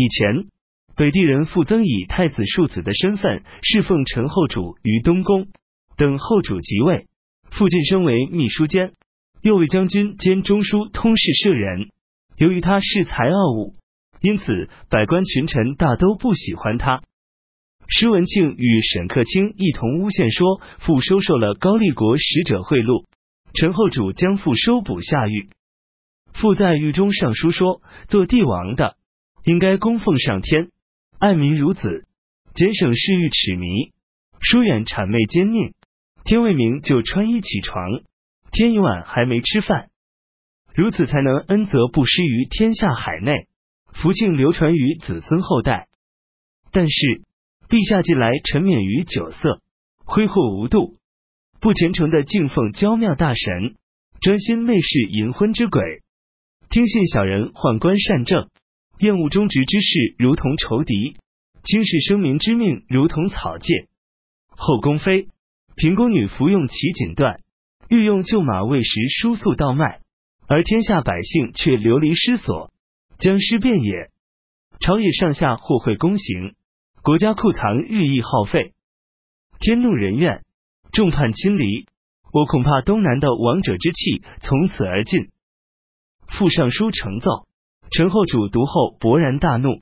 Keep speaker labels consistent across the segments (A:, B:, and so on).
A: 以前，北地人傅曾以太子庶子的身份侍奉陈后主于东宫，等后主即位，傅晋升为秘书监，右卫将军兼中书通事舍人。由于他恃才傲物，因此百官群臣大都不喜欢他。施文庆与沈克清一同诬陷说，傅收受了高丽国使者贿赂，陈后主将傅收捕下狱。傅在狱中上书说，做帝王的应该供奉上天，爱民如子，简省嗜欲耻迷，疏远谄媚奸佞。天未明就穿衣起床，天一晚还没吃饭，如此才能恩泽不施于天下海内，福庆流传于子孙后代。但是。陛下近来沉湎于酒色，挥霍无度，不虔诚的敬奉娇妙大神，专心媚视淫昏之鬼，听信小人宦官善政，厌恶忠直之事如同仇敌，轻视生民之命如同草芥。后宫妃、平宫女服用其锦缎，御用旧马喂食输粟稻麦，而天下百姓却流离失所，僵尸遍野，朝野上下或会宫刑。国家库藏日益耗费，天怒人怨，众叛亲离。我恐怕东南的王者之气从此而尽。副尚书呈奏，陈后主读后勃然大怒。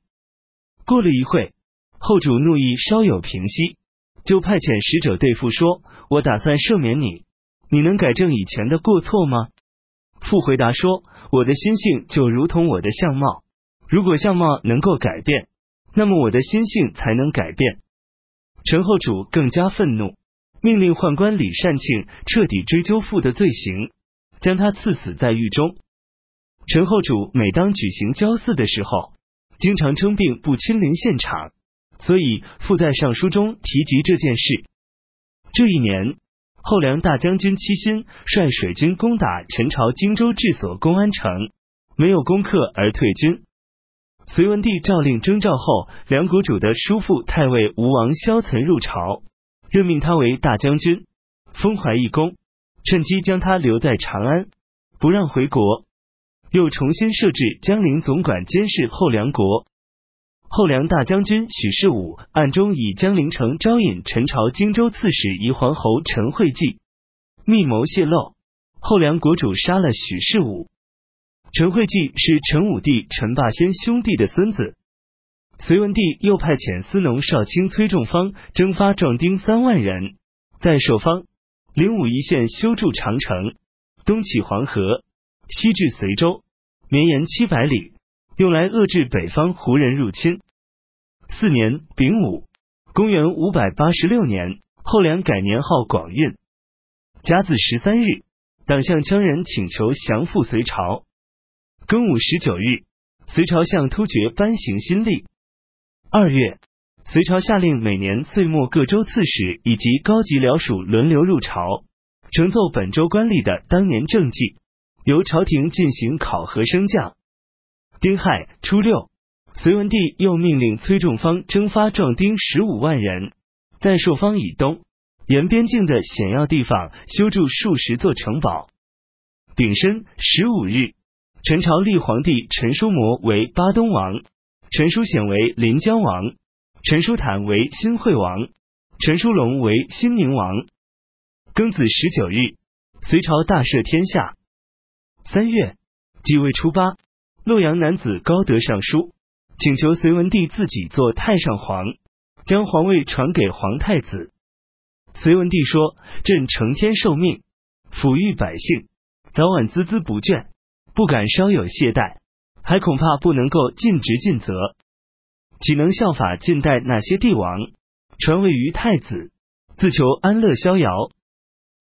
A: 过了一会，后主怒意稍有平息，就派遣使者对父说：“我打算赦免你，你能改正以前的过错吗？”傅回答说：“我的心性就如同我的相貌，如果相貌能够改变。”那么我的心性才能改变。陈后主更加愤怒，命令宦官李善庆彻底追究傅的罪行，将他赐死在狱中。陈后主每当举行交祀的时候，经常称病不亲临现场，所以傅在上书中提及这件事。这一年，后梁大将军戚辛率水军攻打陈朝荆州治所公安城，没有攻克而退军。隋文帝诏令征召后，梁国主的叔父太尉吴王萧岑入朝，任命他为大将军，封怀义公，趁机将他留在长安，不让回国。又重新设置江陵总管监视后梁国。后梁大将军许世武暗中以江陵城招引陈朝荆州刺史宜皇侯陈惠济，密谋泄露，后梁国主杀了许世武。陈惠济是陈武帝陈霸先兄弟的孙子。隋文帝又派遣司农少卿崔仲方征发壮丁三万人，在朔方、灵武一线修筑长城，东起黄河，西至随州，绵延七百里，用来遏制北方胡人入侵。四年丙午，公元五百八十六年，后梁改年号广运。甲子十三日，党项羌人请求降附隋朝。庚午十九日，隋朝向突厥颁行新历。二月，隋朝下令每年岁末各州刺史以及高级僚属轮流入朝，呈奏本州官吏的当年政绩，由朝廷进行考核升降。丁亥初六，隋文帝又命令崔仲方征发壮丁十五万人，在朔方以东沿边境的险要地方修筑数十座城堡。丙申十五日。陈朝立皇帝陈叔模为巴东王，陈叔显为临江王，陈叔坦为新惠王，陈叔龙为新宁王。庚子十九日，隋朝大赦天下。三月，即位初八，洛阳男子高德上书，请求隋文帝自己做太上皇，将皇位传给皇太子。隋文帝说：“朕承天受命，抚育百姓，早晚孜孜不倦。”不敢稍有懈怠，还恐怕不能够尽职尽责，岂能效法近代那些帝王，传位于太子，自求安乐逍遥？